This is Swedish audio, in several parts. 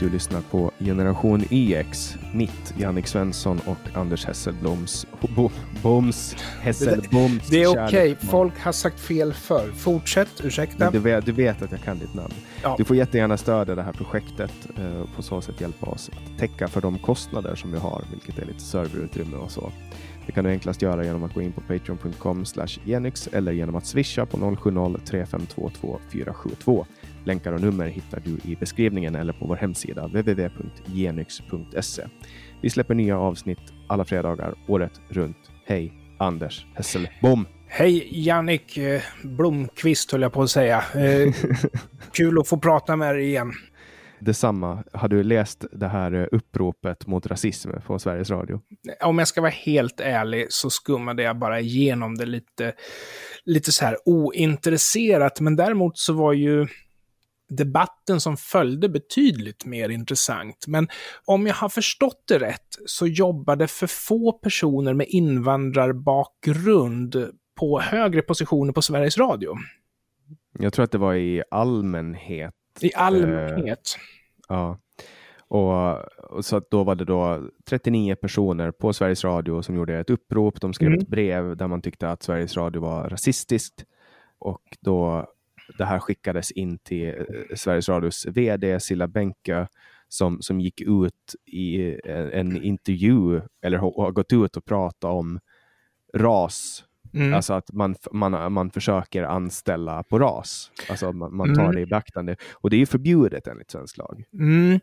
du lyssnar på Generation YX, mitt Jannik Svensson och Anders Hesselbloms bo, Boms, Hesselboms Det är okej, okay. folk har sagt fel förr. Fortsätt, ursäkta. Du vet, du vet, att jag kan ditt namn. Ja. Du får jättegärna stödja det här projektet och eh, på så sätt hjälpa oss att täcka för de kostnader som vi har, vilket är lite serverutrymme och så. Det kan du enklast göra genom att gå in på patreon.com genyx eller genom att swisha på 070-3522 472. Länkar och nummer hittar du i beskrivningen eller på vår hemsida www.genyx.se. Vi släpper nya avsnitt alla fredagar året runt. Hej, Anders Hesselbom! Hej Jannik eh, Blomqvist höll jag på att säga. Eh, kul att få prata med dig igen. Detsamma. Har du läst det här eh, uppropet mot rasism på Sveriges Radio? Om jag ska vara helt ärlig så skummade jag bara igenom det lite, lite så här ointresserat. Men däremot så var ju debatten som följde betydligt mer intressant. Men om jag har förstått det rätt så jobbade för få personer med invandrarbakgrund på högre positioner på Sveriges Radio. Jag tror att det var i allmänhet. I allmänhet. Eh, ja. Och, och, så då var det då 39 personer på Sveriges Radio som gjorde ett upprop. De skrev mm. ett brev där man tyckte att Sveriges Radio var rasistiskt. Och då det här skickades in till eh, Sveriges Radios VD Silla Bänke som, som gick ut i en, en intervju eller har, har gått ut och pratat om ras Mm. Alltså att man, man, man försöker anställa på ras. Alltså man, man tar mm. det i beaktande. Och det är ju förbjudet enligt svensk lag. Mm.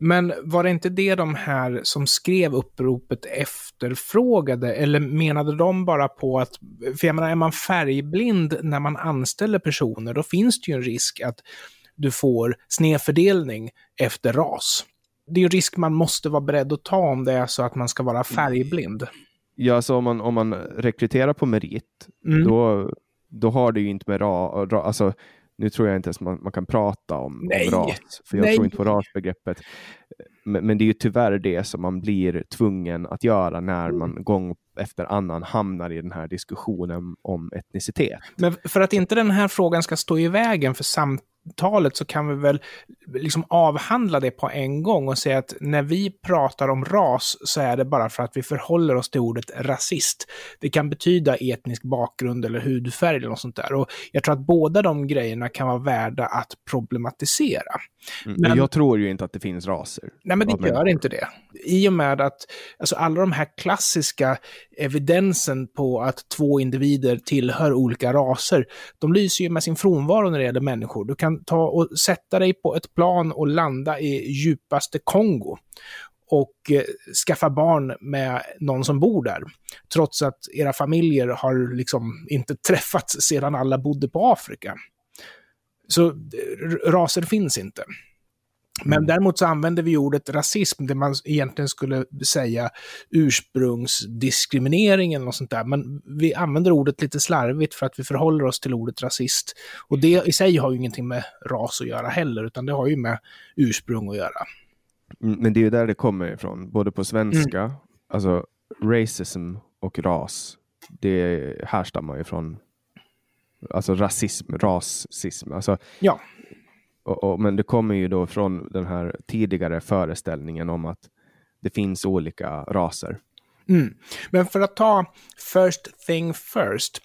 Men var det inte det de här som skrev uppropet efterfrågade? Eller menade de bara på att, för jag menar, är man färgblind när man anställer personer, då finns det ju en risk att du får snedfördelning efter ras. Det är ju risk man måste vara beredd att ta om det är så att man ska vara färgblind. Ja, så alltså om man, om man rekryterar på merit, mm. då, då har det ju inte med ra, ra, alltså, nu tror jag inte ens man, man kan prata om, om ras, för jag Nej. tror inte på rasbegreppet. Men, men, det är ju tyvärr det som man blir tvungen att göra när man mm. gång efter annan hamnar i den här diskussionen om etnicitet. Men för att inte den här frågan ska stå i vägen för samt talet så kan vi väl liksom avhandla det på en gång och säga att när vi pratar om ras så är det bara för att vi förhåller oss till ordet rasist. Det kan betyda etnisk bakgrund eller hudfärg eller något sånt där. Och jag tror att båda de grejerna kan vara värda att problematisera. Mm, men, jag tror ju inte att det finns raser. Nej, men det gör inte det. I och med att alltså, alla de här klassiska evidensen på att två individer tillhör olika raser, de lyser ju med sin frånvaro när det gäller människor. Du kan ta och sätta dig på ett plan och landa i djupaste Kongo och eh, skaffa barn med någon som bor där. Trots att era familjer har liksom inte träffats sedan alla bodde på Afrika. Så eh, raser finns inte. Men mm. däremot så använder vi ordet rasism, det man egentligen skulle säga ursprungsdiskriminering eller något sånt där. Men vi använder ordet lite slarvigt för att vi förhåller oss till ordet rasist. Och det i sig har ju ingenting med ras att göra heller, utan det har ju med ursprung att göra. Mm, men det är ju där det kommer ifrån, både på svenska, mm. alltså racism och ras, det härstammar ju från alltså rasism, rasism. Alltså, ja. Och, och, men det kommer ju då från den här tidigare föreställningen om att det finns olika raser. Mm. Men för att ta first thing first.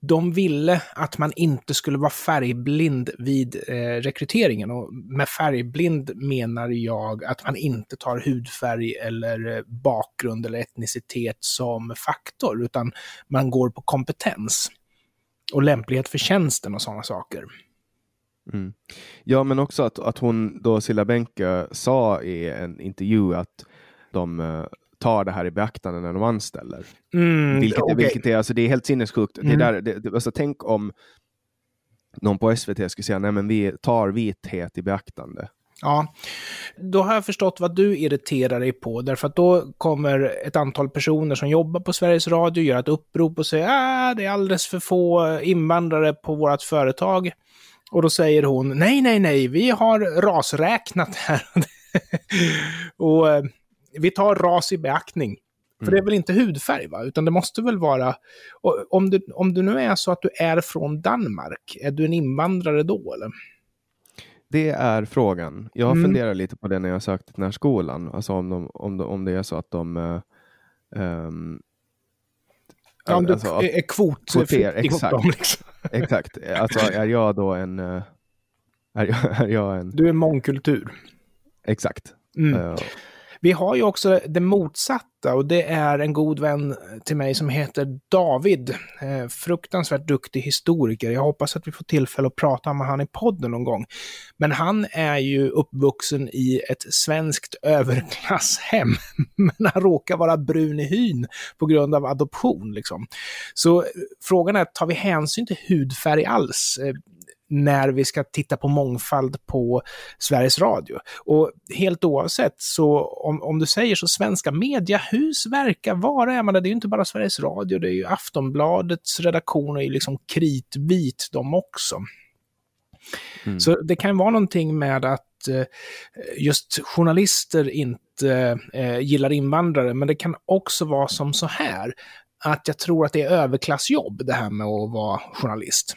De ville att man inte skulle vara färgblind vid eh, rekryteringen. Och med färgblind menar jag att man inte tar hudfärg eller eh, bakgrund eller etnicitet som faktor, utan man går på kompetens och lämplighet för tjänsten och sådana saker. Mm. Ja, men också att, att hon då, Silla Bänke, sa i en intervju att de uh, tar det här i beaktande när de anställer. Mm, vilket, okay. vilket är, alltså, det är helt sinnessjukt. Mm. Det där, det, det, alltså, tänk om någon på SVT skulle säga nej men vi tar vithet i beaktande. Ja, då har jag förstått vad du irriterar dig på, därför att då kommer ett antal personer som jobbar på Sveriges Radio göra ett upprop och säga att ah, det är alldeles för få invandrare på vårt företag. Och då säger hon, nej, nej, nej, vi har rasräknat här. och eh, vi tar ras i beaktning. För mm. det är väl inte hudfärg, va? Utan det måste väl vara... om, du, om du nu är så att du är från Danmark, är du en invandrare då, eller? det är frågan. Jag Mm. funderar lite på det när jag sökte till den här skolan. Alltså om, de, om, de, om det är så att de... ehm, Ja, om du alltså, är kvot kvoter, exakt. dem, liksom. exakt. Alltså är jag då en... eh, Är jag, är jag en... Du är mångkultur. Exakt. Mm. Eh, vi har ju också det motsatta och det är en god vän till mig som heter David. Eh, fruktansvärt duktig historiker. Jag hoppas att vi får tillfälle att prata med han i podden någon gång. Men han är ju uppvuxen i ett svenskt överklasshem. Men han råkar vara brun i hyn på grund av adoption. Liksom. Så eh, frågan är, tar vi hänsyn till hudfärg alls? Eh, när vi ska titta på mångfald på Sveriges Radio. Och helt oavsett, så om, om du säger så, svenska mediahus verkar vara, jag menar, det är ju inte bara Sveriges Radio, det är ju Aftonbladets redaktioner är ju liksom kritvit de också. Mm. Så det kan vara någonting med att eh, just journalister inte eh, gillar invandrare, men det kan också vara som så här, att jag tror att det är överklassjobb det här med att vara journalist.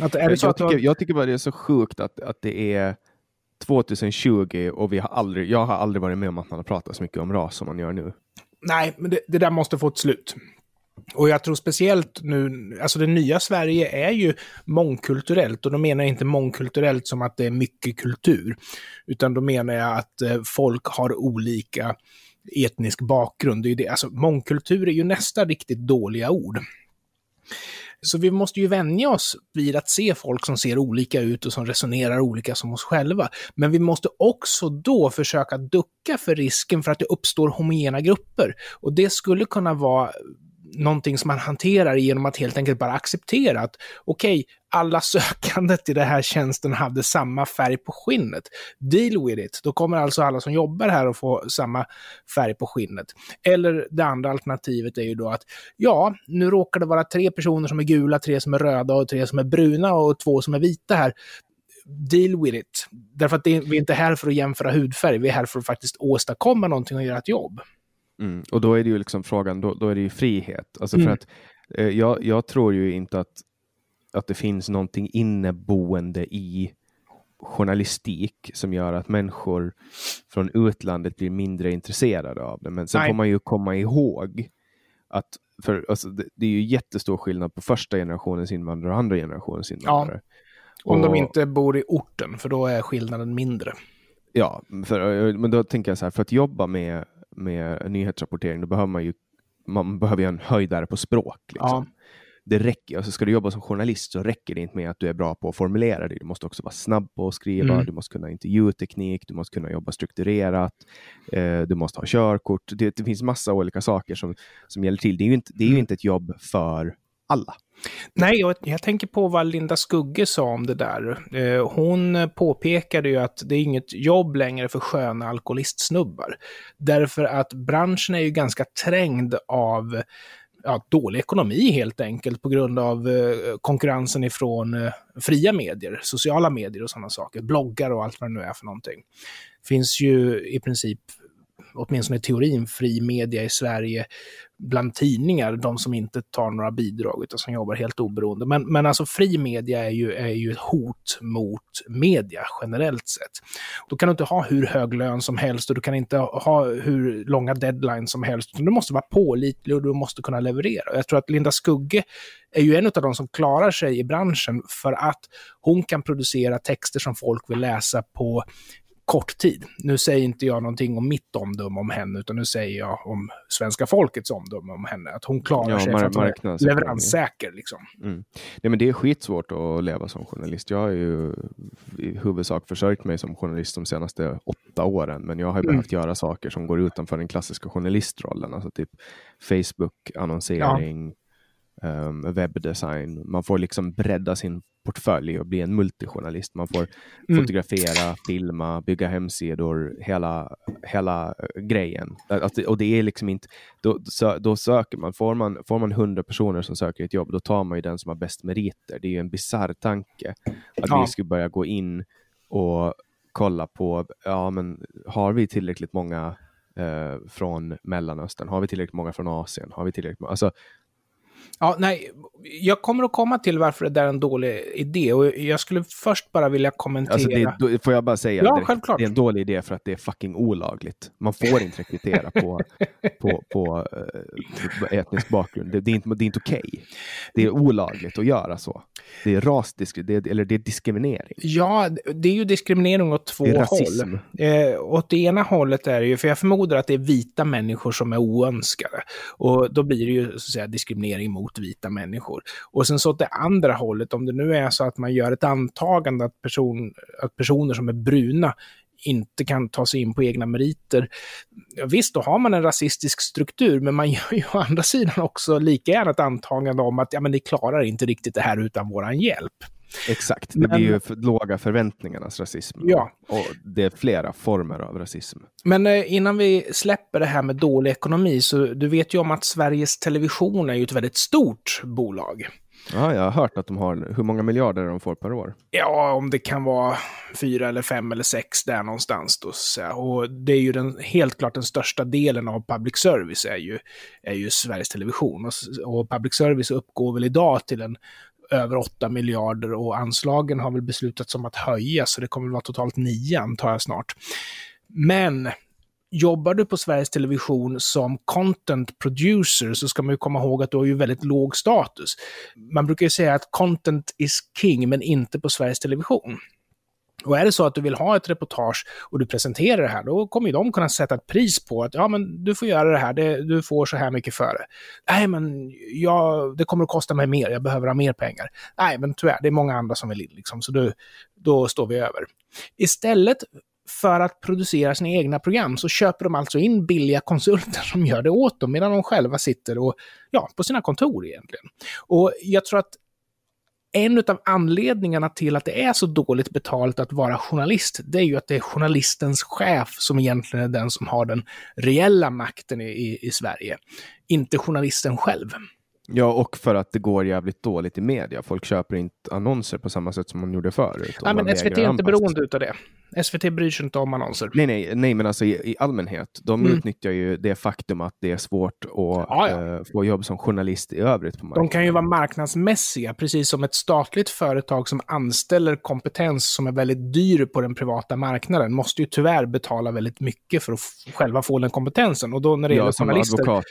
Att, är det så jag, att tycker, jag tycker bara det är så sjukt att, att det är 2020 och vi har aldrig, jag har aldrig varit med om att man har pratat så mycket om ras som man gör nu. Nej, men det, det där måste få ett slut. Och jag tror speciellt nu, alltså det nya Sverige är ju mångkulturellt och då menar jag inte mångkulturellt som att det är mycket kultur, utan då menar jag att eh, folk har olika etnisk bakgrund. Det är det. Alltså, mångkultur är ju nästa riktigt dåliga ord. Så vi måste ju vänja oss vid att se folk som ser olika ut och som resonerar olika som oss själva. Men vi måste också då försöka ducka för risken för att det uppstår homogena grupper. Och det skulle kunna vara någonting som man hanterar genom att helt enkelt bara acceptera att okej, alla sökande till den här tjänsten hade samma färg på skinnet. Deal with it. Då kommer alltså alla som jobbar här att få samma färg på skinnet. Eller det andra alternativet är ju då att ja, nu råkar det vara tre personer som är gula, tre som är röda och tre som är bruna och två som är vita här. Deal with it. Därför att det, vi är inte här för att jämföra hudfärg, vi är här för att faktiskt åstadkomma någonting och göra ett jobb. Mm. Och då är det ju liksom frågan, då, då är det ju frihet. Alltså Mm. för att eh, jag, jag tror ju inte att, att det finns någonting inneboende i journalistik som gör att människor från utlandet blir mindre intresserade av det. Men sen Nej. får man ju komma ihåg att för, alltså, det, det är ju jättestor skillnad på första generationens invandrare och andra generationens invandrare. Om de Och- inte bor i orten, för då är skillnaden mindre. Ja, för, men då tänker jag så här, för att jobba med, med nyhetsrapportering, då behöver man ju man behöver ju en höjdare på språk. Liksom. Ja. Det räcker, alltså ska du jobba som journalist så räcker det inte med att du är bra på att formulera dig. Du måste också vara snabb på att skriva, Mm. du måste kunna intervjuteknik, du måste kunna jobba strukturerat, eh, du måste ha körkort. Det, det finns massa olika saker som, som gäller till. Det är ju inte, det är ju Mm. inte ett jobb för alla. Nej, jag, jag tänker på vad Linda Skugge sa om det där. Eh, hon påpekade ju att det är inget jobb längre för sköna alkoholistsnubbar. Därför att branschen är ju ganska trängd av ja, dålig ekonomi helt enkelt på grund av eh, konkurrensen ifrån eh, fria medier, sociala medier och sådana saker, bloggar och allt vad det nu är för någonting. finns ju i princip, åtminstone i teorin, fri media i Sverige bland tidningar, de som inte tar några bidrag utan som jobbar helt oberoende. Men, men alltså fri media är ju, är ju ett hot mot media generellt sett. Då kan du inte ha hur hög lön som helst och du kan inte ha hur långa deadlines som helst. utan Du måste vara pålitlig och du måste kunna leverera. Jag tror att Linda Skugge är ju en av de som klarar sig i branschen för att hon kan producera texter som folk vill läsa på kort tid. Nu säger inte jag någonting om mitt omdöme om henne, utan nu säger jag om svenska folkets omdöme om henne. Att hon klarar Ja, sig för att hon är leveranssäker. Liksom. Mm. Nej, men det är skitsvårt att leva som journalist. Jag har ju i huvudsak försörjt mig som journalist de senaste åtta åren, men jag har ju Mm. behövt göra saker som går utanför den klassiska journalistrollen, alltså typ Facebook, annonsering, ehm, webbdesign. Man får liksom bredda sin portfölj och bli en multijournalist. Man får Mm. fotografera, filma, bygga hemsidor, hela, hela eh, grejen. Att, och det är liksom inte, då, då söker man, får man, får man 100 personer som söker ett jobb, då tar man ju den som har bäst meriter. Det är ju en bisarr tanke att Ja. vi skulle börja gå in och kolla på, ja men har vi tillräckligt många eh, från Mellanöstern? Har vi tillräckligt många från Asien? Har vi tillräckligt många? Alltså, Ja, nej, jag kommer att komma till varför det där är en dålig idé och jag skulle först bara vilja kommentera. Alltså det, får jag bara säga, ja, det, självklart. det är en dålig idé för att det är fucking olagligt. Man får inte rekrytera på, på, på uh, etnisk bakgrund. Det, det, är inte, det är inte okej. Okay. Det är olagligt att göra så. Det är rasdiskriminering, eller det är diskriminering. Ja, det är ju diskriminering åt två håll. Eh, åt det ena hållet är det ju, för jag förmodar att det är vita människor som är oönskade. Och då blir det ju så att säga diskriminering mot vita människor. Och sen så åt det andra hållet, om det nu är så att man gör ett antagande att, person, att personer som är bruna inte kan ta sig in på egna meriter. Visst, då har man en rasistisk struktur, men man gör ju å andra sidan också lika gärna ett antagande om att ja, men ni klarar inte riktigt det här utan våran hjälp. Exakt, det men, blir ju för låga förväntningarnas rasism. Ja. Och det är flera former av rasism. Men eh, innan vi släpper det här med dålig ekonomi, så du vet ju om att Sveriges Television är ju ett väldigt stort bolag. Ja, jag har hört att de har, hur många miljarder de får per år? Ja, om det kan vara fyra eller fem eller sex där någonstans. Då, och det är ju den, helt klart den största delen av public service är ju, är ju Sveriges Television. Och, och public service uppgår väl idag till en över 8 miljarder och anslagen har väl beslutats om att höja, så det kommer att vara totalt 9 antar jag snart. Men jobbar du på Sveriges Television som content producer så ska man ju komma ihåg att du har ju väldigt låg status. Man brukar ju säga att content is king, men inte på Sveriges Television. Och är det så att du vill ha ett reportage och du presenterar det här, då kommer ju de kunna sätta ett pris på att ja, men du får göra det här, det, du får så här mycket för det. Nej, men jag, det kommer att kosta mig mer, jag behöver ha mer pengar. Nej, men tyvärr, det är många andra som vill in, liksom, så då, då står vi över. Istället för att producera sina egna program så köper de alltså in billiga konsulter som gör det åt dem medan de själva sitter och, ja, på sina kontor egentligen. Och jag tror att en av anledningarna till att det är så dåligt betalt att vara journalist, det är ju att det är journalistens chef som egentligen är den som har den reella makten i, i, i Sverige, inte journalisten själv. Ja, och för att det går jävligt dåligt i media. Folk köper inte annonser på samma sätt som man gjorde förut. Nej, men SVT är inte beroende av det. SVT bryr sig inte om annonser. Nej, nej, nej men alltså i, i allmänhet. De mm. utnyttjar ju det faktum att det är svårt att ja, ja. Uh, få jobb som journalist i övrigt. På de kan ju vara marknadsmässiga, precis som ett statligt företag som anställer kompetens som är väldigt dyr på den privata marknaden, måste ju tyvärr betala väldigt mycket för att själva få den kompentensen. Och då när det ja, gäller journalister... Advokat,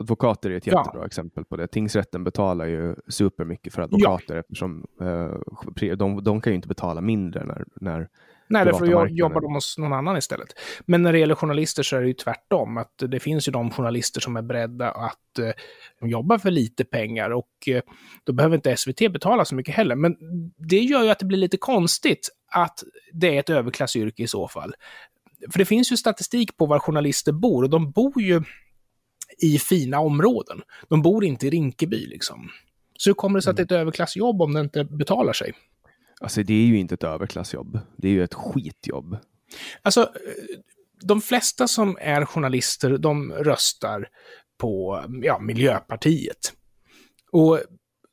advokater är ett jättebra ja. exempel på det. Tingsrätten betalar ju supermycket för advokater ja. eftersom uh, de, de kan ju inte betala mindre när, när Nej, därför jag jobbar de hos någon annan istället. Men när det gäller journalister så är det ju tvärtom. Att det finns ju de journalister som är beredda att eh, jobba för lite pengar och eh, då behöver inte SVT betala så mycket heller. Men det gör ju att det blir lite konstigt att det är ett överklassyrke i så fall. För det finns ju statistik på var journalister bor och de bor ju i fina områden. De bor inte i Rinkeby liksom. Så hur kommer det sig att det är ett överklassjobb om det inte betalar sig? Alltså det är ju inte ett överklassjobb. Det är ju ett skitjobb. Alltså, de flesta som är journalister, de röstar på ja, Miljöpartiet. Och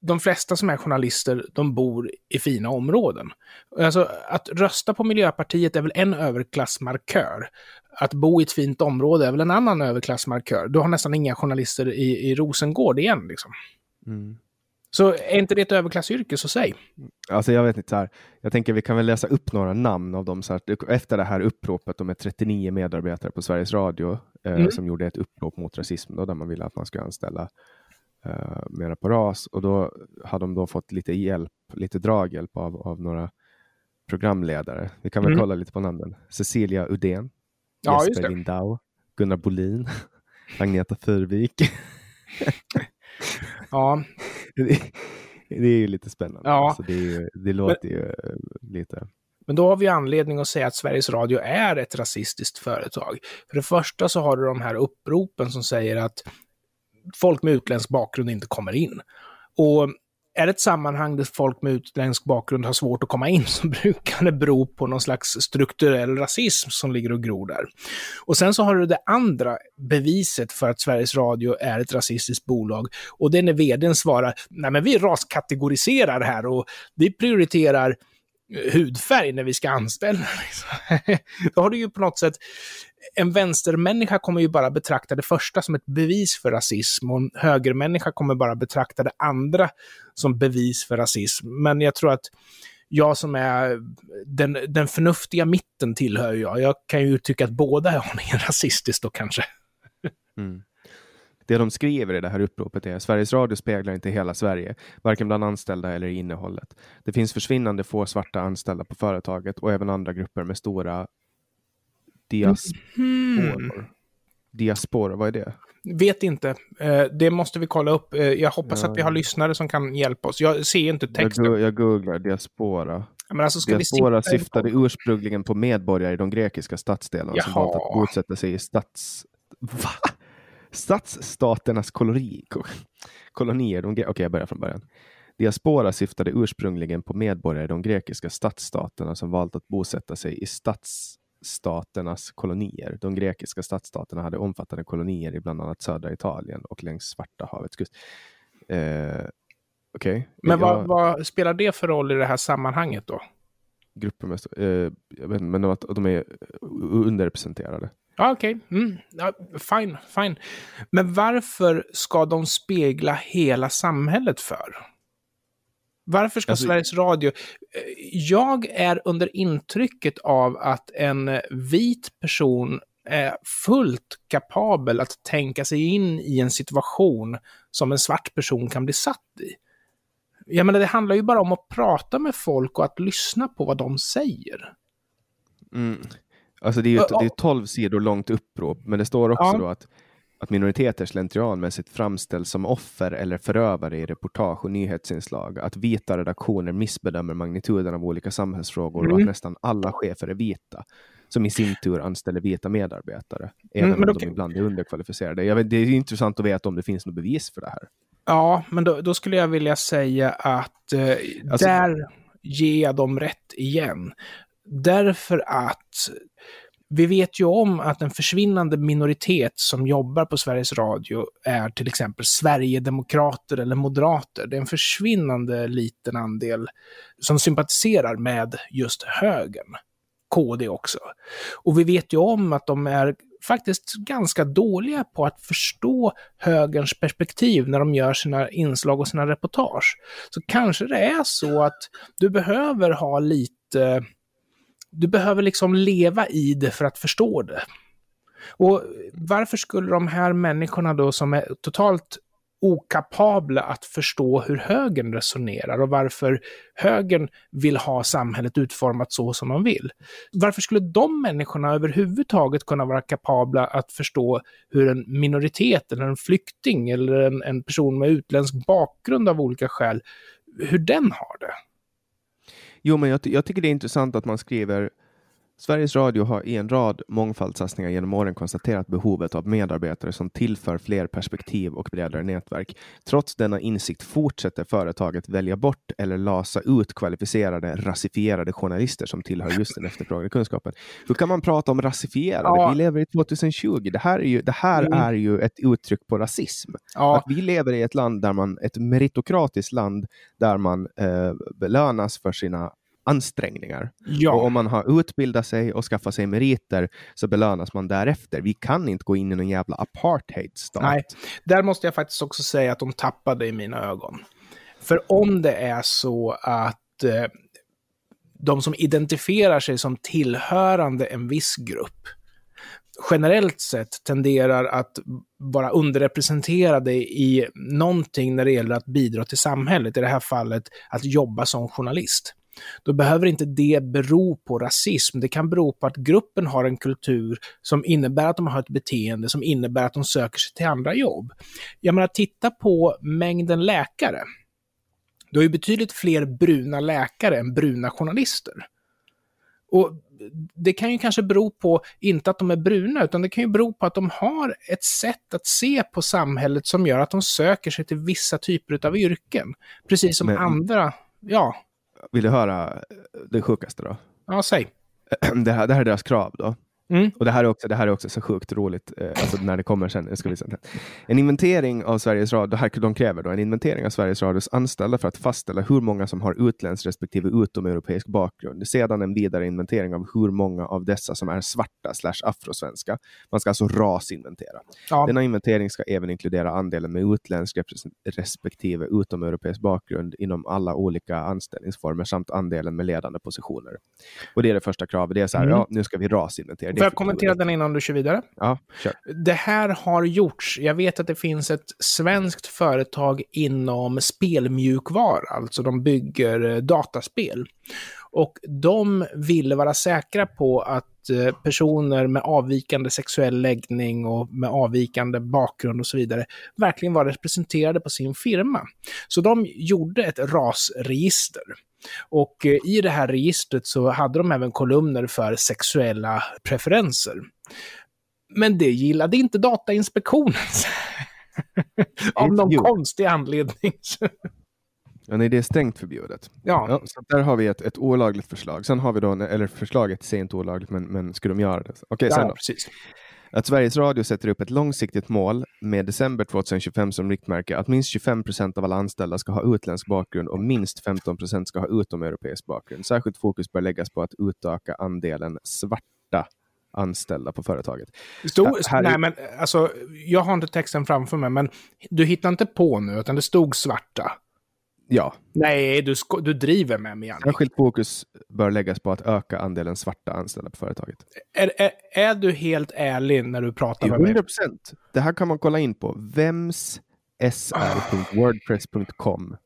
de flesta som är journalister, de bor i fina områden. Alltså, att rösta på Miljöpartiet är väl en överklassmarkör. Att bo i ett fint område är väl en annan överklassmarkör. Du har nästan inga journalister i, i Rosengård igen. Liksom. Mm. Så är inte det ett överklassyrke, så säg. Alltså jag vet inte, så här, jag tänker vi kan väl läsa upp några namn av dem. Så här, efter det här uppropet, de är 39 medarbetare på Sveriges Radio eh, mm. som gjorde ett upprop mot rasism, då, där man ville att man skulle anställa eh, mera på ras. Och då hade de då fått lite hjälp, lite draghjälp av, av några programledare. Vi kan väl mm. kolla lite på namnen. Cecilia Udén, ja, Jesper Lindau, Gunnar Bolin, Agneta Fyrvik. ja. det, är ju lite spännande. Ja. Alltså det, är, det låter men, ju eh, lite... Men då har vi anledning att säga att Sveriges Radio är ett rasistiskt företag. För det första så har du de här uppropen som säger att folk med utländsk bakgrund inte kommer in. Och är det ett sammanhang där folk med utländsk bakgrund har svårt att komma in så brukar det bero på någon slags strukturell rasism som ligger och gror där. Och sen så har du det andra beviset för att Sveriges Radio är ett rasistiskt bolag och det är när vdn svarar nej men vi raskategoriserar här och vi prioriterar hudfärg när vi ska anställa. Liksom. Då har du ju på något sätt, en vänstermänniska kommer ju bara betrakta det första som ett bevis för rasism och en högermänniska kommer bara betrakta det andra som bevis för rasism. Men jag tror att jag som är den, den förnuftiga mitten tillhör jag. Jag kan ju tycka att båda är aningen rasistiskt då kanske. Mm. Det de skriver i det här uppropet är Sveriges Radio speglar inte hela Sverige, varken bland anställda eller i innehållet. Det finns försvinnande få svarta anställda på företaget och även andra grupper med stora diasporor. Mm. Diaspora, vad är det? Vet inte. Eh, det måste vi kolla upp. Eh, jag hoppas ja. att vi har lyssnare som kan hjälpa oss. Jag ser inte texten. Jag, jag googlar diaspora. Men alltså diaspora syftade på... ursprungligen på medborgare i de grekiska stadsdelarna Jaha. som valt att bosätta sig i stats... Va? Stadsstaternas koloni... kolonier. Okej, okay, jag börjar från början. Diaspora syftade ursprungligen på medborgare i de grekiska stadsstaterna som valt att bosätta sig i stads staternas kolonier. De grekiska stadsstaterna hade omfattande kolonier i bland annat södra Italien och längs Svarta havets kust. Eh, Okay. Men vad, jag... vad, spelar det för roll i det här sammanhanget då? Grupper med, eh, jag vet inte, men de, de är underrepresenterade. Ja, okej. Okay. Mm. Ja, fine, fine. Men varför ska de spegla hela samhället för? Varför ska alltså, Sveriges Radio... Jag är under intrycket av att en vit person är fullt kapabel att tänka sig in i en situation som en svart person kan bli satt i. Jag menar, det handlar ju bara om att prata med folk och att lyssna på vad de säger. Mm. Alltså det är ju det är 12 sidor långt upprop, men det står också ja. då att att minoriteter slentrianmässigt framställs som offer eller förövare i reportage och nyhetsinslag, att vita redaktioner missbedömer magnituden av olika samhällsfrågor mm. och att mm. nästan alla chefer är vita, som i sin tur anställer vita medarbetare, mm, även mm, om de ibland är underkvalificerade. Jag vet, det är intressant att veta om det finns något bevis för det här. Ja, men då, då skulle jag vilja säga att eh, alltså, där ger jag dem rätt igen. Därför att vi vet ju om att en försvinnande minoritet som jobbar på Sveriges Radio är till exempel Sverigedemokrater eller Moderater. Det är en försvinnande liten andel som sympatiserar med just högern. KD också. Och vi vet ju om att de är faktiskt ganska dåliga på att förstå högerns perspektiv när de gör sina inslag och sina reportage. Så kanske det är så att du behöver ha lite du behöver liksom leva i det för att förstå det. Och varför skulle de här människorna då som är totalt okapabla att förstå hur högern resonerar och varför högern vill ha samhället utformat så som de vill. Varför skulle de människorna överhuvudtaget kunna vara kapabla att förstå hur en minoritet eller en flykting eller en, en person med utländsk bakgrund av olika skäl, hur den har det? Jo, men jag, jag tycker det är intressant att man skriver Sveriges Radio har i en rad mångfaldssatsningar genom åren konstaterat behovet av medarbetare som tillför fler perspektiv och bredare nätverk. Trots denna insikt fortsätter företaget välja bort eller lasa ut kvalificerade rasifierade journalister som tillhör just den efterfrågade kunskapen. Hur kan man prata om rasifierade? Ja. Vi lever i 2020. Det här är ju, det här mm. är ju ett uttryck på rasism. Ja. Att vi lever i ett land där man, ett meritokratiskt land där man eh, belönas för sina ansträngningar. Ja. Och om man har utbildat sig och skaffat sig meriter så belönas man därefter. Vi kan inte gå in i någon jävla apartheidstat. Nej, där måste jag faktiskt också säga att de tappade i mina ögon. För om det är så att eh, de som identifierar sig som tillhörande en viss grupp generellt sett tenderar att vara underrepresenterade i någonting när det gäller att bidra till samhället, i det här fallet att jobba som journalist då behöver inte det bero på rasism. Det kan bero på att gruppen har en kultur som innebär att de har ett beteende som innebär att de söker sig till andra jobb. Jag menar, titta på mängden läkare. Du har ju betydligt fler bruna läkare än bruna journalister. Och det kan ju kanske bero på, inte att de är bruna, utan det kan ju bero på att de har ett sätt att se på samhället som gör att de söker sig till vissa typer av yrken. Precis som Men, andra, ja. Vill du höra det sjukaste då? Ja, säg. Det här, det här är deras krav då. Mm. Och det här, är också, det här är också så sjukt roligt, eh, alltså när det kommer sen. Ska vi säga. En inventering av Sveriges Radio, här, de kräver då en inventering av Sveriges Radios anställda för att fastställa hur många som har utländsk respektive utomeuropeisk bakgrund. Sedan en vidare inventering av hur många av dessa som är svarta slash afrosvenska. Man ska alltså rasinventera. Ja. Denna inventering ska även inkludera andelen med utländsk respektive utomeuropeisk bakgrund inom alla olika anställningsformer samt andelen med ledande positioner. Och det är det första kravet. Det är så här, mm. ja, nu ska vi rasinventera. Får jag kommentera den innan du kör vidare? Ja, kör. Det här har gjorts. Jag vet att det finns ett svenskt företag inom spelmjukvara, alltså de bygger eh, dataspel. Och de ville vara säkra på att eh, personer med avvikande sexuell läggning och med avvikande bakgrund och så vidare verkligen var representerade på sin firma. Så de gjorde ett rasregister. Och eh, i det här registret så hade de även kolumner för sexuella preferenser. Men det gillade inte Datainspektionen. Av någon konstig anledning. Ja, nej, det är strängt förbjudet. Ja. ja. så där har vi ett, ett olagligt förslag. Sen har vi då, eller förslaget säger inte olagligt, men, men skulle de göra det? Okej, okay, ja, sen då. Precis. Att Sveriges Radio sätter upp ett långsiktigt mål med december 2025 som riktmärke att minst 25 procent av alla anställda ska ha utländsk bakgrund och minst 15 procent ska ha utomeuropeisk bakgrund. Särskilt fokus bör läggas på att utöka andelen svarta anställda på företaget. Stod, här, nej, men alltså, jag har inte texten framför mig, men du hittar inte på nu, utan det stod svarta. Ja. Nej, du, du driver med mig. Särskilt fokus bör läggas på att öka andelen svarta anställda på företaget. Är, är, är du helt ärlig när du pratar med 100 procent. Det här kan man kolla in på vemssr.wordpress.com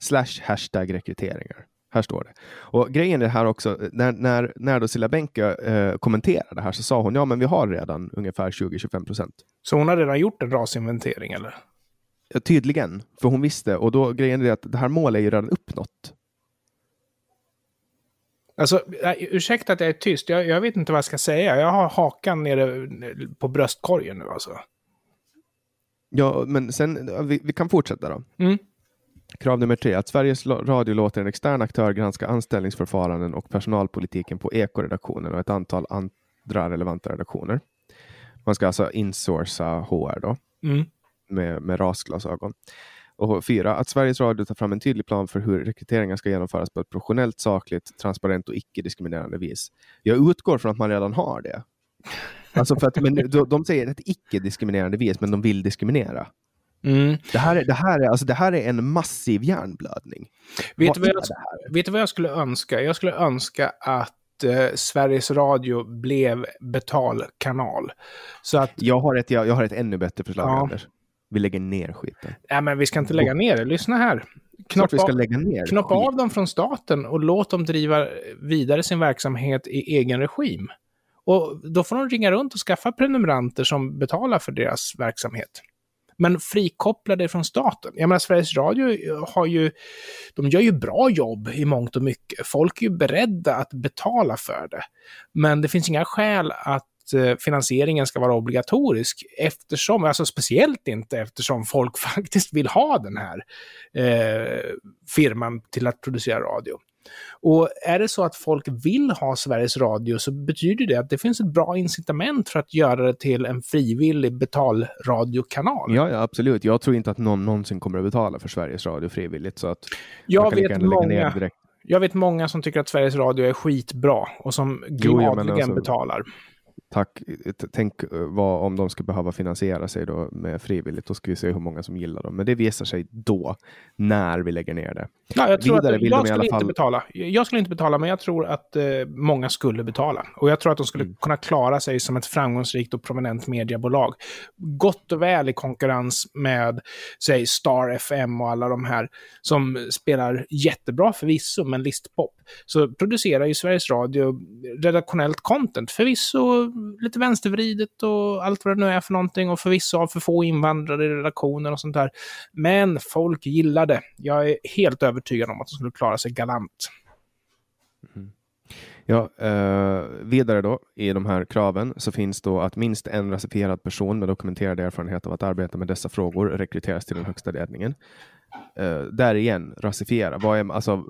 slash hashtag rekryteringar. Här står det. Och grejen är här också, när, när, när då Silla Benke eh, kommenterade det här så sa hon ja, men vi har redan ungefär 20-25 procent. Så hon har redan gjort en rasinventering eller? Ja, tydligen, för hon visste. Och då grejen är att det här målet är ju redan uppnått. Alltså, ursäkta att jag är tyst. Jag, jag, vet inte vad jag ska säga. Jag har hakan nere på bröstkorgen nu alltså. Ja, men sen, vi, vi kan fortsätta då. Mm. Krav nummer tre, att Sveriges Radio låter en extern aktör granska anställningsförfaranden och personalpolitiken på Ekoredaktionen och ett antal andra relevanta redaktioner. Man ska alltså insourca HR då. Mm med, med rasglasögon. Och fyra, att Sveriges Radio tar fram en tydlig plan för hur rekryteringar ska genomföras på ett professionellt, sakligt, transparent och icke-diskriminerande vis. Jag utgår från att man redan har det. Alltså för att, men de, de säger ett icke-diskriminerande vis, men de vill diskriminera. Mm. Det, här är, det, här är, alltså det här är en massiv hjärnblödning. Vet, vad, vad jag, vet du vad jag skulle önska? Jag skulle önska att eh, Sveriges Radio blev betalkanal. Så att... jag, har ett, jag, jag har ett ännu bättre förslag, ja. Anders. Vi lägger ner skiten. Nej, men vi ska inte lägga ner det. Lyssna här. Knoppa, vi ska lägga ner knoppa av dem från staten och låt dem driva vidare sin verksamhet i egen regim. Och då får de ringa runt och skaffa prenumeranter som betalar för deras verksamhet. Men frikoppla det från staten. Jag menar, Sveriges Radio har ju, de gör ju bra jobb i mångt och mycket. Folk är ju beredda att betala för det. Men det finns inga skäl att finansieringen ska vara obligatorisk eftersom, alltså speciellt inte eftersom folk faktiskt vill ha den här eh, firman till att producera radio. Och är det så att folk vill ha Sveriges Radio så betyder det att det finns ett bra incitament för att göra det till en frivillig betalradiokanal. Ja, ja, absolut. Jag tror inte att någon någonsin kommer att betala för Sveriges Radio frivilligt. Så att jag vet många jag vet många som tycker att Sveriges Radio är skitbra och som gladeligen alltså, betalar tack, tänk eh, vad, om de ska behöva finansiera sig då med frivilligt, då ska vi se hur många som gillar dem. Men det visar sig då, när vi lägger ner det. Ja, jag tror Vidare att, jag skulle fall... inte betala. Jag skulle inte betala, men jag tror att eh, många skulle betala. Och jag tror att de skulle mm. kunna klara sig som ett framgångsrikt och prominent mediebolag. Gott och väl i konkurrens med, säg, Star FM och alla de här som spelar jättebra förvisso, men listpop. Så producerar ju Sveriges Radio redaktionellt content, förvisso lite vänstervridet och allt vad det nu är för någonting och förvisso har för få invandrare i redaktionen och sånt där. Men folk gillar det. Jag är helt övertygad om att de skulle klara sig galant. Mm. Ja, eh, vidare då i de här kraven så finns då att minst en rasifierad person med dokumenterad erfarenhet av att arbeta med dessa frågor rekryteras till den högsta ledningen. Eh, där igen, rasifiera. Vad är, alltså,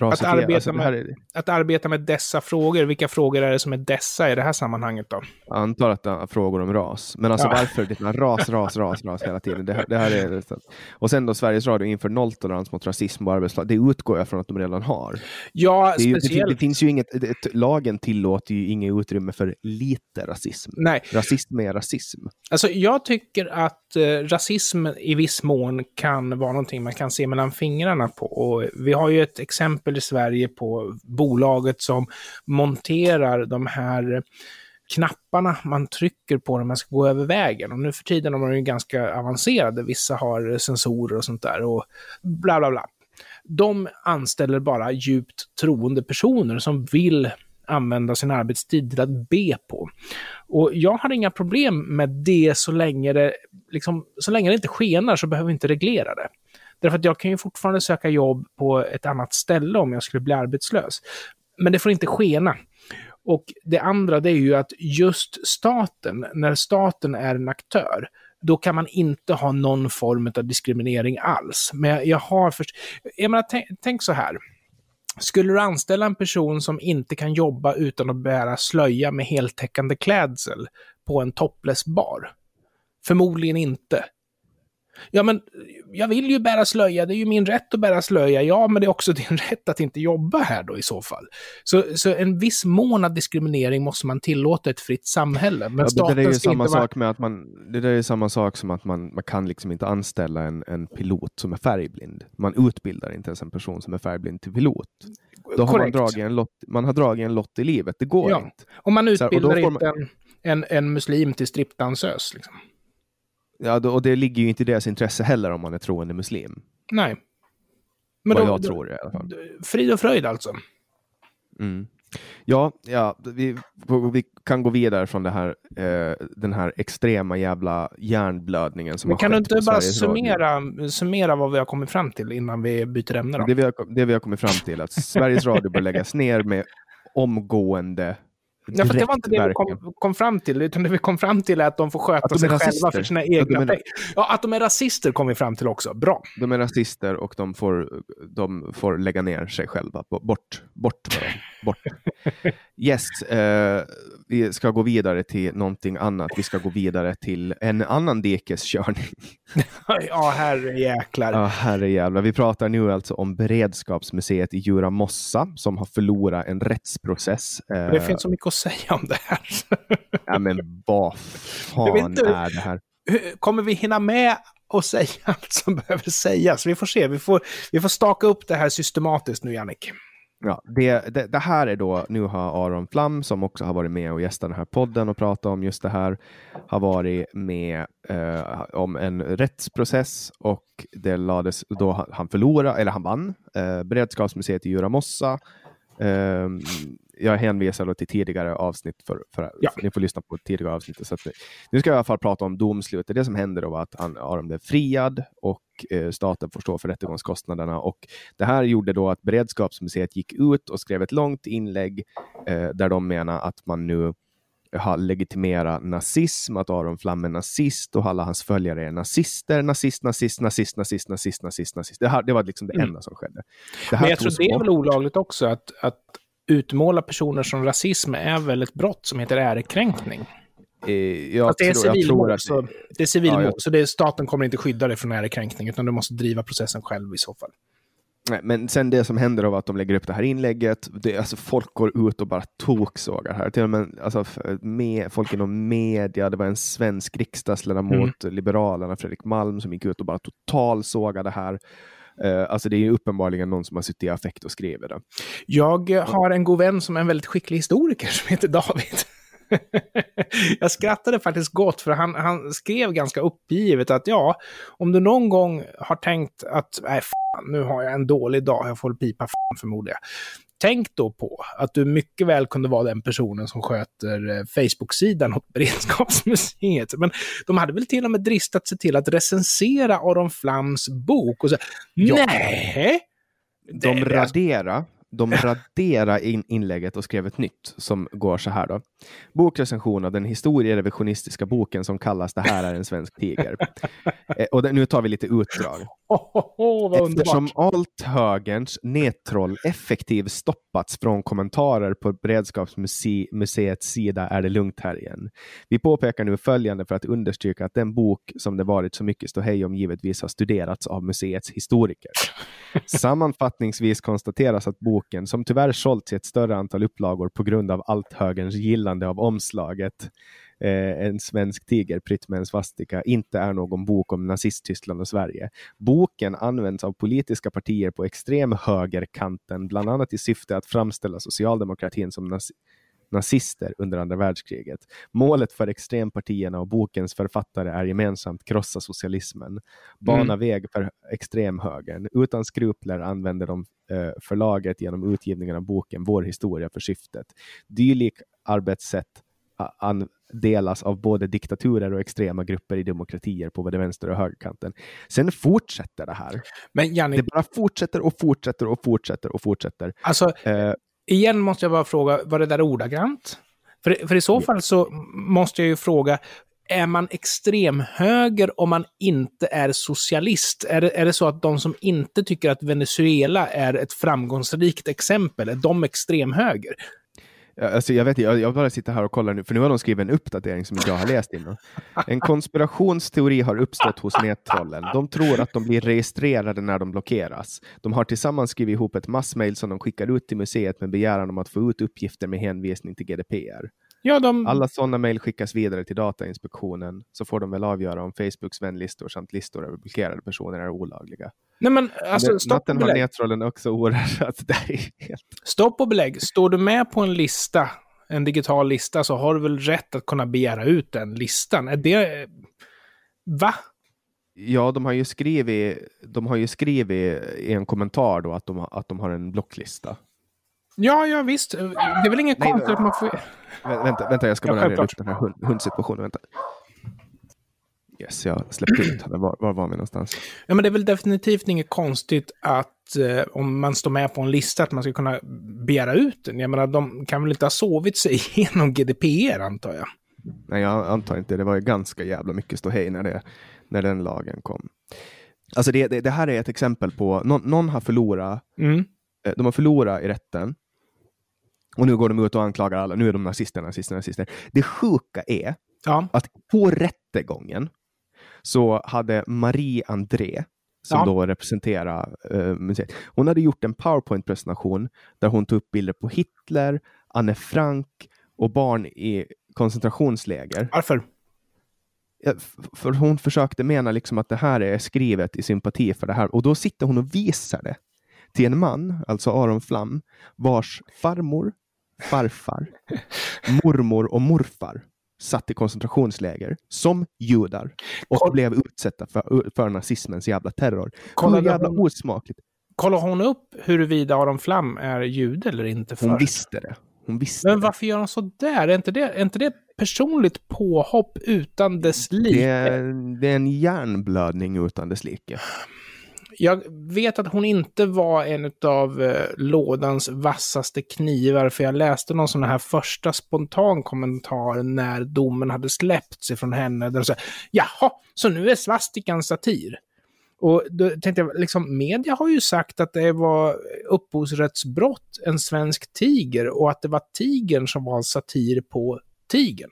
att arbeta, alltså, med, är... att arbeta med dessa frågor, vilka frågor är det som är dessa i det här sammanhanget då? Jag antar att det är frågor om ras. Men alltså ja. varför? Det är ras, ras, ras, ras hela tiden. Det här, det här är, och sen då Sveriges Radio inför nolltolerans mot rasism och arbetslag. Det utgår jag från att de redan har. Ja, det, ju, det, det, finns ju inget, det, lagen tillåter ju inget utrymme för lite rasism. Nej. Rasism är rasism. Alltså jag tycker att eh, rasism i viss mån kan vara någonting man kan se mellan fingrarna på. Och vi har ju ett exempel i Sverige på bolaget som monterar de här knapparna man trycker på när man ska gå över vägen. Och nu för tiden är de ju ganska avancerade. Vissa har sensorer och sånt där och bla bla bla. De anställer bara djupt troende personer som vill använda sin arbetstid till att be på. Och jag har inga problem med det så länge det, liksom, så länge det inte skenar så behöver vi inte reglera det. Därför att jag kan ju fortfarande söka jobb på ett annat ställe om jag skulle bli arbetslös. Men det får inte skena. Och det andra det är ju att just staten, när staten är en aktör, då kan man inte ha någon form av diskriminering alls. Men jag har först... Jag menar, tänk, tänk så här. Skulle du anställa en person som inte kan jobba utan att bära slöja med heltäckande klädsel på en topless-bar? Förmodligen inte. Ja, men jag vill ju bära slöja, det är ju min rätt att bära slöja. Ja, men det är också din rätt att inte jobba här då i så fall. Så, så en viss mån av diskriminering måste man tillåta ett fritt samhälle. Men ja, det, det är ju samma sak med att man, det där är samma sak som att man, man kan liksom inte anställa en, en pilot som är färgblind. Man utbildar inte ens en person som är färgblind till pilot. Då har man, dragit en lott, man har dragit en lott i livet, det går ja. inte. Och man utbildar här, och inte man... en, en, en muslim till strippdansös. Liksom. Ja, och det ligger ju inte i deras intresse heller om man är troende muslim. Nej. Men Vad då, jag då, tror i alla fall. Frid och fröjd alltså. Mm. Ja, ja vi, vi kan gå vidare från här, eh, den här extrema jävla hjärnblödningen som Men har kan du inte bara summera, summera vad vi har kommit fram till innan vi byter ämne? Då? Det, vi har, det vi har kommit fram till är att Sveriges Radio bör läggas ner med omgående Ja, för det var inte det vi kom, kom, fram till, utan det vi kom fram till är att de får sköta de sig själva för sina egna pengar. Ja, att de är rasister kom vi fram till också. Bra. De är rasister och de får, de får lägga ner sig själva. Bort, bort med dem. Bort. Yes, eh, vi ska gå vidare till någonting annat. Vi ska gå vidare till en annan dikeskörning. ja, herrejäklar. Ja, herrejävlar. Vi pratar nu alltså om Beredskapsmuseet i Djuramossa som har förlorat en rättsprocess. Eh, det finns så mycket att säga om det här. ja, men vad fan inte, är det här? Kommer vi hinna med att säga allt som behöver sägas? Vi får se. Vi får, vi får staka upp det här systematiskt nu, Jannik. Ja, det, det, det, här är då, nu har Aron Flam, som också har varit med och gästat den här podden och pratat om just det här, har varit med eh, om en rättsprocess och det lades, då han förlorade, eller han vann, eh, Beredskapsmuseet i Djuramossa. Eh, jag hänvisar till tidigare avsnitt, för, för, ja. för, ni får lyssna på tidigare avsnitt. Så att, nu ska jag i alla fall prata om domslutet. Det som händer då var att han, Aron blev friad och eh, staten får stå för rättegångskostnaderna. Och det här gjorde då att Beredskapsmuseet gick ut och skrev ett långt inlägg eh, där de menar att man nu har legitimerat nazism, att Aron Flam är nazist och alla hans följare är nazister. Nazist, nazist, nazist, nazist, nazist, nazist, nazist. Det, här, det var liksom det mm. enda som skedde. Men jag tror det är väl olagligt också att, att utmåla personer som rasism är väl ett brott som heter ärekränkning. Eh, jag det är civilmål, att... så, det är civilmål, ja, jag... så det är, staten kommer inte skydda dig från ärekränkning, utan du måste driva processen själv i så fall. Nej, men sen det som händer av att de lägger upp det här inlägget, det, alltså folk går ut och bara toksågar här. Till och med alltså, med, folk inom media, det var en svensk riksdagsledamot, mm. Liberalerna, Fredrik Malm, som gick ut och bara totalsågade det här. Eh, alltså det är uppenbarligen någon som har suttit i affekt och skrivit det. Jag har en god vän som är en väldigt skicklig historiker som heter David. jag skrattade faktiskt gott för han, han skrev ganska uppgivet att ja, om du någon gång har tänkt att nej, fan, nu har jag en dålig dag, jag får pipa fan förmodar jag. Tänk då på att du mycket väl kunde vara den personen som sköter eh, Facebook-sidan åt Beredskapsmuseet. Men de hade väl till och med dristat sig till att recensera Aron Flams bok och säga ja. nej! De radera de raderade in inlägget och skrev ett nytt som går så här då. Bokrecension av den historierevisionistiska boken som kallas Det här är en svensk tiger. eh, och nu tar vi lite utdrag. Oh, Eftersom althögerns nättroll effektivt stoppats från kommentarer på Beredskapsmuseets sida är det lugnt här igen. Vi påpekar nu följande för att understryka att den bok som det varit så mycket ståhej om givetvis har studerats av museets historiker. Sammanfattningsvis konstateras att boken, som tyvärr sålts i ett större antal upplagor på grund av althögerns gillande av omslaget, eh, en svensk tiger prytt med en svastika inte är någon bok om nazist-Tyskland och Sverige. Boken används av politiska partier på extrem högerkanten, bland annat i syfte att framställa socialdemokratin som naz nazister under andra världskriget. Målet för extrempartierna och bokens författare är gemensamt krossa socialismen, bana mm. väg för extremhögern. Utan skrupler använder de eh, förlaget genom utgivningen av boken Vår historia för syftet. Dylik arbetssätt delas av både diktaturer och extrema grupper i demokratier på både vänster och högerkanten. Sen fortsätter det här. Men Jannik, det bara fortsätter och fortsätter och fortsätter och fortsätter. Alltså, eh, igen måste jag bara fråga, var det där ordagrant? För, för i så fall så måste jag ju fråga, är man extremhöger om man inte är socialist? Är det, är det så att de som inte tycker att Venezuela är ett framgångsrikt exempel, är de extremhöger? Alltså jag, vet, jag, jag bara sitter här och kollar nu, för nu har de skrivit en uppdatering som inte jag har läst innan. En konspirationsteori har uppstått hos nättrollen. De tror att de blir registrerade när de blockeras. De har tillsammans skrivit ihop ett massmail som de skickar ut till museet med begäran om att få ut uppgifter med hänvisning till GDPR. Ja, de... Alla sådana mejl skickas vidare till Datainspektionen, så får de väl avgöra om Facebooks vänlistor samt listor över blockerade personer är olagliga. Nej, men alltså, stopp Natten har nättrollen också oerhört. Det är helt... Stopp och belägg. Står du med på en lista, en digital lista, så har du väl rätt att kunna begära ut den listan? Är det... Va? Ja, de har ju skrivit, de har ju skrivit i en kommentar då att de, att de har en blocklista. Ja, ja visst. Det är väl inget konstigt att man får... Vänta, vänta jag ska bara ja, reda ut den här hund, hundsituationen. Vänta. Yes, jag släppte ut henne. Var, var var vi någonstans? Ja, men det är väl definitivt inget konstigt att eh, om man står med på en lista att man ska kunna begära ut den. Jag menar, de kan väl inte ha sovit sig igenom GDPR, antar jag? Nej, jag antar inte. Det var ju ganska jävla mycket ståhej när, det, när den lagen kom. Alltså det, det, det här är ett exempel på, någon, någon har förlorat, mm. Eh, de har förlorat i rätten och nu går de ut och anklagar alla. Nu är de nazister, nazister, nazister. Det sjuka är ja. att på rättegången så hade Marie André, som ja. då representerar uh, museet, hon hade gjort en powerpoint-presentation där hon tog upp bilder på Hitler, Anne Frank och barn i koncentrationsläger. Varför? För hon försökte mena liksom att det här är skrivet i sympati för det här och då sitter hon och visar det till en man, alltså Aron Flam, vars farmor farfar, mormor och morfar satt i koncentrationsläger som judar och Koll... blev utsatta för, för nazismens jävla terror. Kolla Hur jävla hon... osmakligt. Kollar hon upp huruvida Aron Flam är jude eller inte? För? Hon visste det. Hon visste Men varför gör hon så där? Är inte det, är inte det personligt påhopp utan dess like? Det är, det är en hjärnblödning utan dess like jag vet att hon inte var en av eh, lådans vassaste knivar, för jag läste någon sån här första spontan kommentar när domen hade släppts ifrån henne. Där hon sa, jaha, så nu är svastikan satir. Och då tänkte jag, liksom, media har ju sagt att det var upphovsrättsbrott, en svensk tiger, och att det var tigern som var satir på tigern.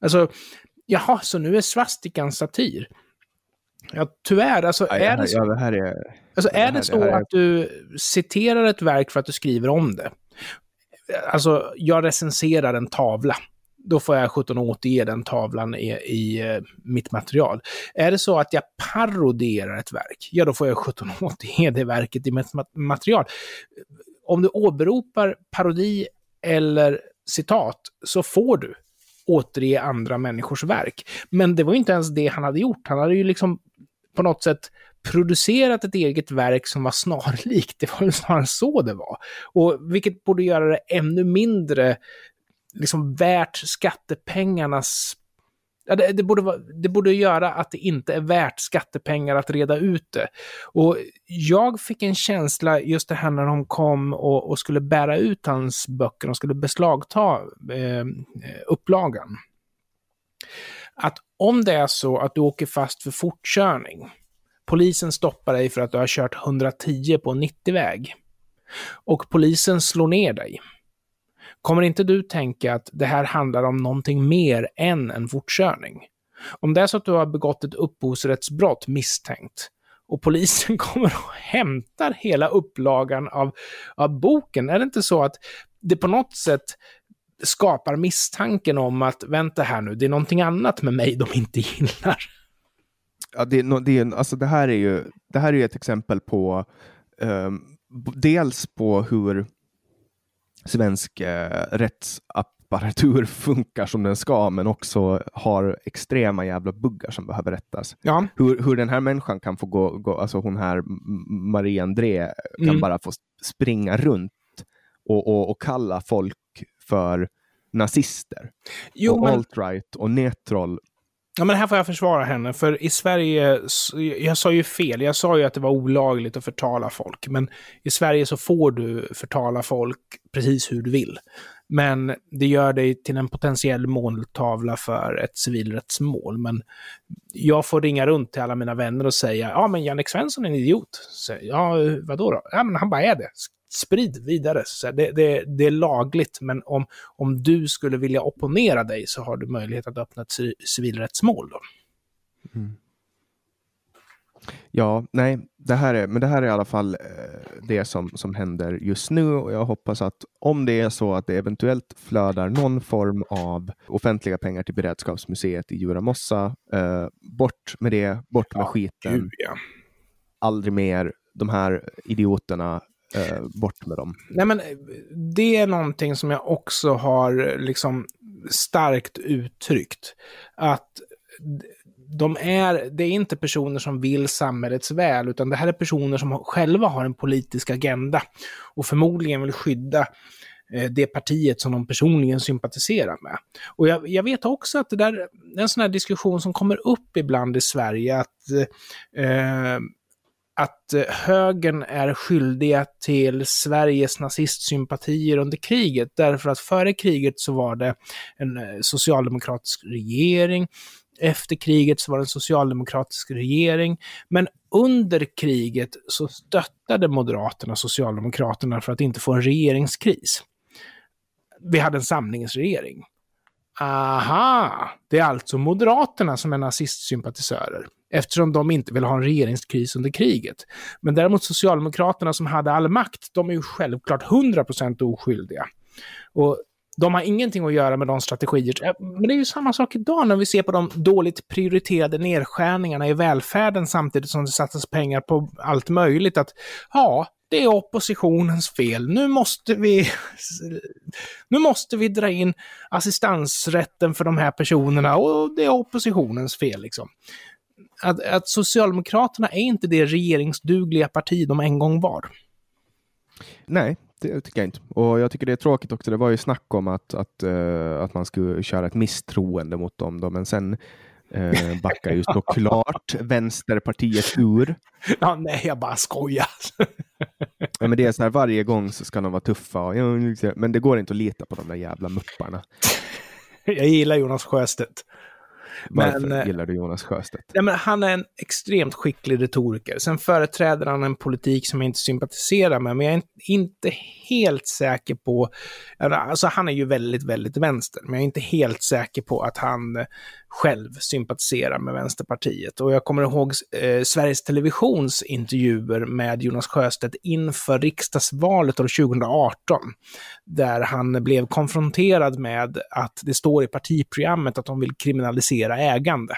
Alltså, jaha, så nu är svastikan satir. Ja, tyvärr. Alltså, ja, är det så, ja, det här är, alltså, är det, det så är... att du citerar ett verk för att du skriver om det? Alltså, jag recenserar en tavla. Då får jag 1780 ge den tavlan i, i uh, mitt material. Är det så att jag paroderar ett verk, ja då får jag 1780 ge det verket i mitt material. Om du åberopar parodi eller citat så får du återge andra människors verk. Men det var ju inte ens det han hade gjort. Han hade ju liksom på något sätt producerat ett eget verk som var snarlikt. Det var ju snarare så det var. Och vilket borde göra det ännu mindre liksom värt skattepengarnas Ja, det, det, borde vara, det borde göra att det inte är värt skattepengar att reda ut det. Och jag fick en känsla just det här när de kom och, och skulle bära ut hans böcker, de skulle beslagta eh, upplagan. Att om det är så att du åker fast för fortkörning, polisen stoppar dig för att du har kört 110 på 90-väg och polisen slår ner dig. Kommer inte du tänka att det här handlar om någonting mer än en fortkörning? Om det är så att du har begått ett upphovsrättsbrott misstänkt och polisen kommer och hämtar hela upplagan av, av boken, är det inte så att det på något sätt skapar misstanken om att vänta här nu, det är någonting annat med mig de inte gillar? Ja, det, det, alltså det här är ju det här är ett exempel på um, dels på hur svensk eh, rättsapparatur funkar som den ska, men också har extrema jävla buggar som behöver rättas. Ja. Hur, hur den här människan kan få gå, gå alltså hon här Marie André kan mm. bara få springa runt och, och, och kalla folk för nazister. Jo, och men... alt-right och netroll Ja, men här får jag försvara henne, för i Sverige, jag sa ju fel, jag sa ju att det var olagligt att förtala folk, men i Sverige så får du förtala folk precis hur du vill. Men det gör dig till en potentiell måltavla för ett civilrättsmål. Men jag får ringa runt till alla mina vänner och säga, ja men Jannik Svensson är en idiot. Så, ja, vadå då? Ja, men han bara är det sprid vidare. Så det, det, det, är lagligt, men om, om du skulle vilja opponera dig så har du möjlighet att öppna ett civilrättsmål. Mm. Ja, nej, det här är, men det här är i alla fall eh, det som, som händer just nu och jag hoppas att om det är så att det eventuellt flödar någon form av offentliga pengar till Beredskapsmuseet i Djuramossa, eh, bort med det, bort med ja, skiten. Gud, ja. Aldrig mer de här idioterna eh, bort med dem. Nej, men eh, det är någonting som jag också har eh, liksom starkt uttryckt. Att de är, det är inte personer som vill samhällets väl, utan det här är personer som själva har en politisk agenda och förmodligen vill skydda eh, det partiet som de personligen sympatiserar med. Och jag, jag, vet också att det där är en sån här diskussion som kommer upp ibland i Sverige, att eh, att eh, högern är skyldiga till Sveriges nazistsympatier under kriget, därför att före kriget så var det en eh, socialdemokratisk regering, efter kriget så var det en socialdemokratisk regering, men under kriget så stöttade Moderaterna Socialdemokraterna för att inte få en regeringskris. Vi hade en samlingsregering. Aha, det är alltså Moderaterna som är nazistsympatisörer eftersom de inte vill ha en regeringskris under kriget. Men däremot Socialdemokraterna som hade all makt, de är ju självklart 100% oskyldiga. Och de har ingenting att göra med de strategier. Eh, men det är ju samma sak idag när vi ser på de dåligt prioriterade nedskärningarna i välfärden samtidigt som det satsas pengar på allt möjligt. Att ja, det är oppositionens fel. Nu måste vi, nu måste vi dra in assistansrätten för de här personerna och det är oppositionens fel. Liksom att, att Socialdemokraterna är inte det regeringsdugliga parti de en gång var. Nej, det tycker jag inte. Och jag tycker det är tråkigt också. Det var ju snack om att, att, uh, att man skulle köra ett misstroende mot dem, då, men sen uh, backar ju såklart Vänsterpartiet ur. Ja, nej, jag bara skojar. ja, men det är så här, varje gång så ska de vara tuffa, och, men det går inte att lita på de där jävla mupparna. jag gillar Jonas Sjöstedt. Varför men, eh, gillar du Jonas Sjöstedt? Ja, men han är en extremt skicklig retoriker. Sen företräder han en politik som jag inte sympatiserar med, men jag är inte helt säker på... Alltså han är ju väldigt, väldigt vänster, men jag är inte helt säker på att han själv sympatiserar med Vänsterpartiet. Och jag kommer ihåg eh, Sveriges Televisions intervjuer med Jonas Sjöstedt inför riksdagsvalet år 2018, där han blev konfronterad med att det står i partiprogrammet att de vill kriminalisera ägande.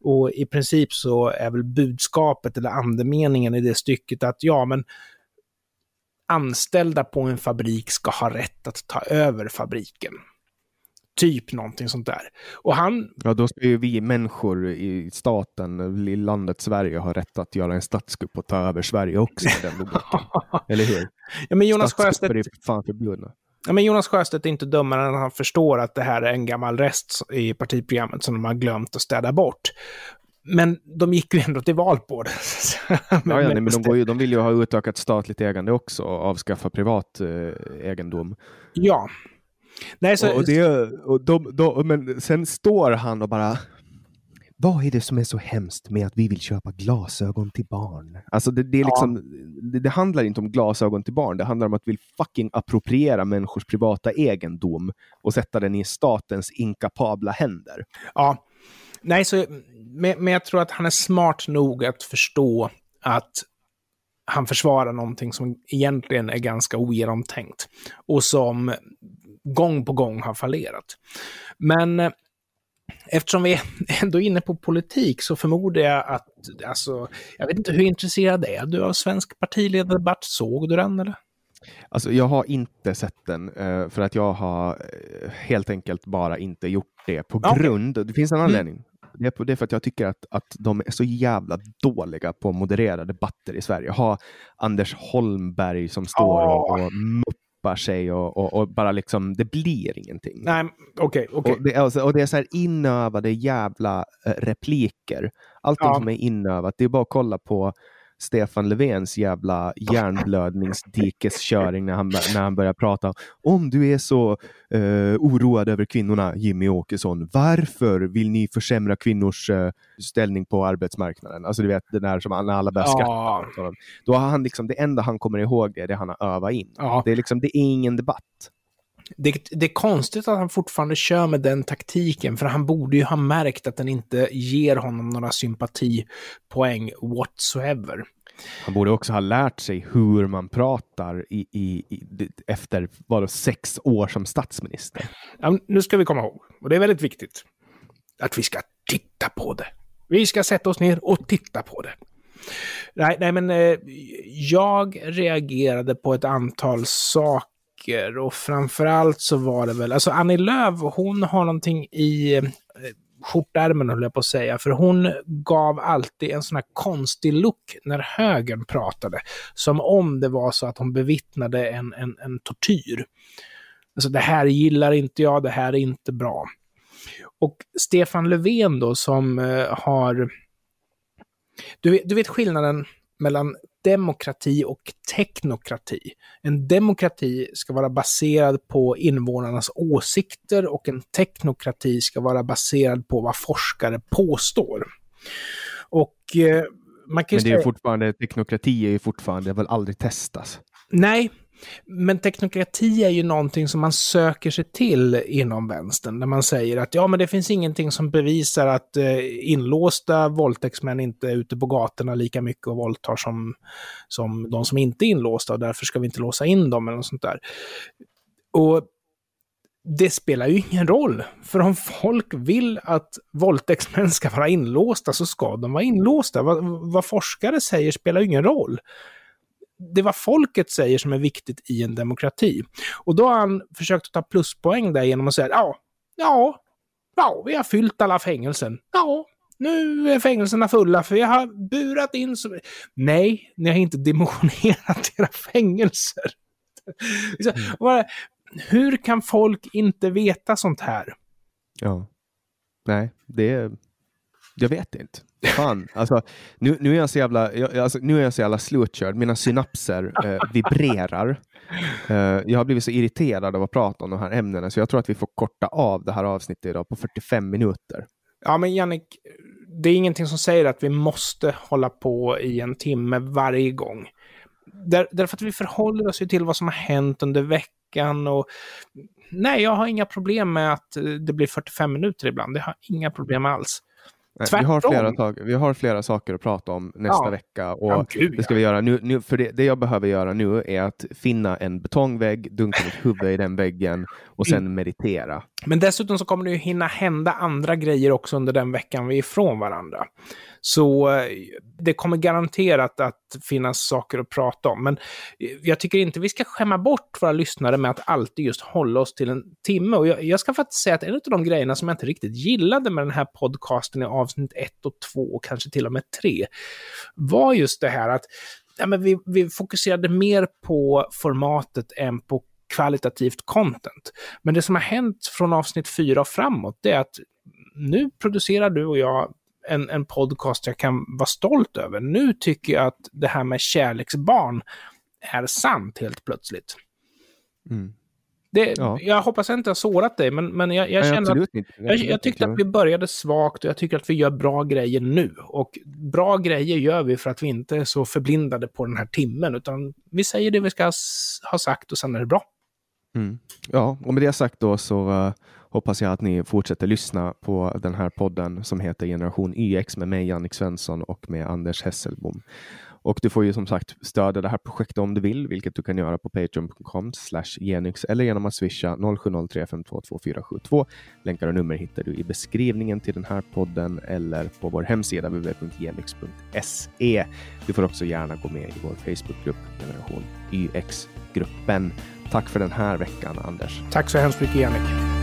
Och i princip så är väl budskapet eller andemeningen i det stycket att ja, men anställda på en fabrik ska ha rätt att ta över fabriken. Typ någonting sånt där. Och han... Ja, då ska ju vi människor i staten, i landet Sverige, ha rätt att göra en statskupp och ta över Sverige också. Eller hur? Ja, men Jonas Sjöstedt... är fan förbjudna. Ja, men Jonas Sjöstedt är inte dummare än han förstår att det här är en gammal rest i partiprogrammet som de har glömt att städa bort. Men de gick ju ändå till val på det. ja, ja, nej, men de, går ju, de vill ju ha utökat statligt ägande också och avskaffa privat eh, egendom. Ja. Nej, så... och, och det, och de, de, men sen står han och bara vad är det som är så hemskt med att vi vill köpa glasögon till barn? Alltså det, det är liksom, ja. det, det, handlar inte om glasögon till barn. Det handlar om att vi vill fucking appropriera människors privata egendom och sätta den i statens inkapabla händer. Ja, nej, så, men, men jag tror att han är smart nog att förstå att han försvarar någonting som egentligen är ganska ogenomtänkt och som gång på gång har fallerat. Men eftersom vi ändå är inne på politik så förmodar jag att, alltså, jag vet inte hur intresserad är du av svensk partiledardebatt? Såg du den eller? Alltså, jag har inte sett den eh, för att jag har eh, helt enkelt bara inte gjort det på okay. grund, det finns en mm. anledning. Mm. Det är, det är för att jag tycker att, att de är så jävla dåliga på att moderera debatter i Sverige. Ha Anders Holmberg som står oh. och, och muppar sig och, och, och, bara liksom, det blir ingenting. Nej, okej, okay. Okay. Och, och, det är så här inövade jävla äh, repliker. Allting ja. som är inövat, det är bara att kolla på Stefan Löfvens jävla hjärnblödningsdikesköring när han, när han börjar prata om du är så eh, oroad över kvinnorna, Jimmy Åkesson, varför vill ni försämra kvinnors eh, ställning på arbetsmarknaden? Alltså du vet, det där som när alla börjar skratta. Ja. Då har han liksom, det enda han kommer ihåg är det han har övat in. Ja. Det, är liksom, det är ingen debatt. Det, det, är konstigt att han fortfarande kör med den taktiken, för han borde ju ha märkt att den inte ger honom några sympatipoäng whatsoever. Han borde också ha lärt sig hur man pratar i, i, i efter vadå, sex år som statsminister. Ja, nu ska vi komma ihåg, och det är väldigt viktigt, att vi ska titta på det. Vi ska sätta oss ner och titta på det. Nej, nej men eh, jag reagerade på ett antal saker böcker och framförallt så var det väl, alltså Annie Lööf, hon har någonting i eh, skjortärmen höll jag på att säga, för hon gav alltid en sån här konstig look när högern pratade. Som om det var så att hon bevittnade en, en, en tortyr. Alltså det här gillar inte jag, det här är inte bra. Och Stefan Löfven då som eh, har... Du du vet skillnaden mellan demokrati och teknokrati. En demokrati ska vara baserad på invånarnas åsikter och en teknokrati ska vara baserad på vad forskare påstår. Och eh, man kan Men det är fortfarande, teknokrati är ju fortfarande, det vill aldrig testas. Nej, men teknokrati är ju någonting som man söker sig till inom vänstern, när man säger att ja, men det finns ingenting som bevisar att eh, inlåsta våldtäktsmän inte är ute på gatorna lika mycket och våldtar som, som de som inte är inlåsta och därför ska vi inte låsa in dem eller något sånt där. Och det spelar ju ingen roll, för om folk vill att våldtäktsmän ska vara inlåsta så ska de vara inlåsta. Vad, vad forskare säger spelar ju ingen roll det vad folket säger som är viktigt i en demokrati. Och då har han försökt ta pluspoäng där genom att säga ja, ja, ja, vi har fyllt alla fängelsen. Ja, nu är fängelserna fulla för vi har burat in så... Nej, ni har inte dimensionerat era fängelser. Mm. Hur kan folk inte veta sånt här? Ja. Nej, det är... Jag vet inte. Fan, alltså, nu, nu, är jag så jävla, jag, alltså, nu är jag så jävla slutkörd. Mina synapser eh, vibrerar. Eh, jag har blivit så irriterad av att prata om de här ämnena, så jag tror att vi får korta av det här avsnittet idag på 45 minuter. Ja, men Jannik, det är ingenting som säger att vi måste hålla på i en timme varje gång. Där, därför att vi förhåller oss ju till vad som har hänt under veckan och nej, jag har inga problem med att det blir 45 minuter ibland. Det har inga problem alls. Vi har, flera, vi har flera saker att prata om nästa ja. vecka. Och ja, gud, det ska vi göra nu, nu för det, det, jag behöver göra nu är att finna en betongvägg, dunka mitt huvud i den väggen och sen mm. meditera. Men dessutom så kommer det ju hinna hända andra grejer också under den veckan vi är ifrån varandra. Så eh, det kommer garanterat att finnas saker att prata om. Men eh, jag tycker inte vi ska skämma bort våra lyssnare med att alltid just hålla oss till en timme. Och jag, jag ska faktiskt säga att en av de grejerna som jag inte riktigt gillade med den här podcasten i avsnitt 1 och 2 och kanske till och med 3 var just det här att ja, men vi, vi fokuserade mer på formatet än på kvalitativt content. Men det som har hänt från avsnitt 4 och framåt, det är att nu producerar du och jag en, en podcast jag kan vara stolt över. Nu tycker jag att det här med kärleksbarn är sant helt plötsligt. Mm. Det, ja. Jag hoppas jag inte har sårat dig, men, men jag, jag Nej, känner att, jag, jag, tyckte att vi började svagt och jag tycker att vi gör bra grejer nu. Och bra grejer gör vi för att vi inte är så förblindade på den här timmen, utan vi säger det vi ska ha sagt och sen är det bra. Mm. Ja, och med det sagt då så uh, hoppas jag att ni fortsätter lyssna på den här podden som heter Generation YX med mig, Jannik Svensson och med Anders Hesselbom. Och du får ju som sagt stödja det här projektet om du vill, vilket du kan göra på patreon.com genyx eller genom att swisha 0703522472. Länkar och nummer hittar du i beskrivningen till den här podden eller på vår hemsida www.genyx.se. Du får också gärna gå med i vår Facebookgrupp Generation YX-gruppen. Tack för den här veckan, Anders. Tack så hemskt mycket, Jannik.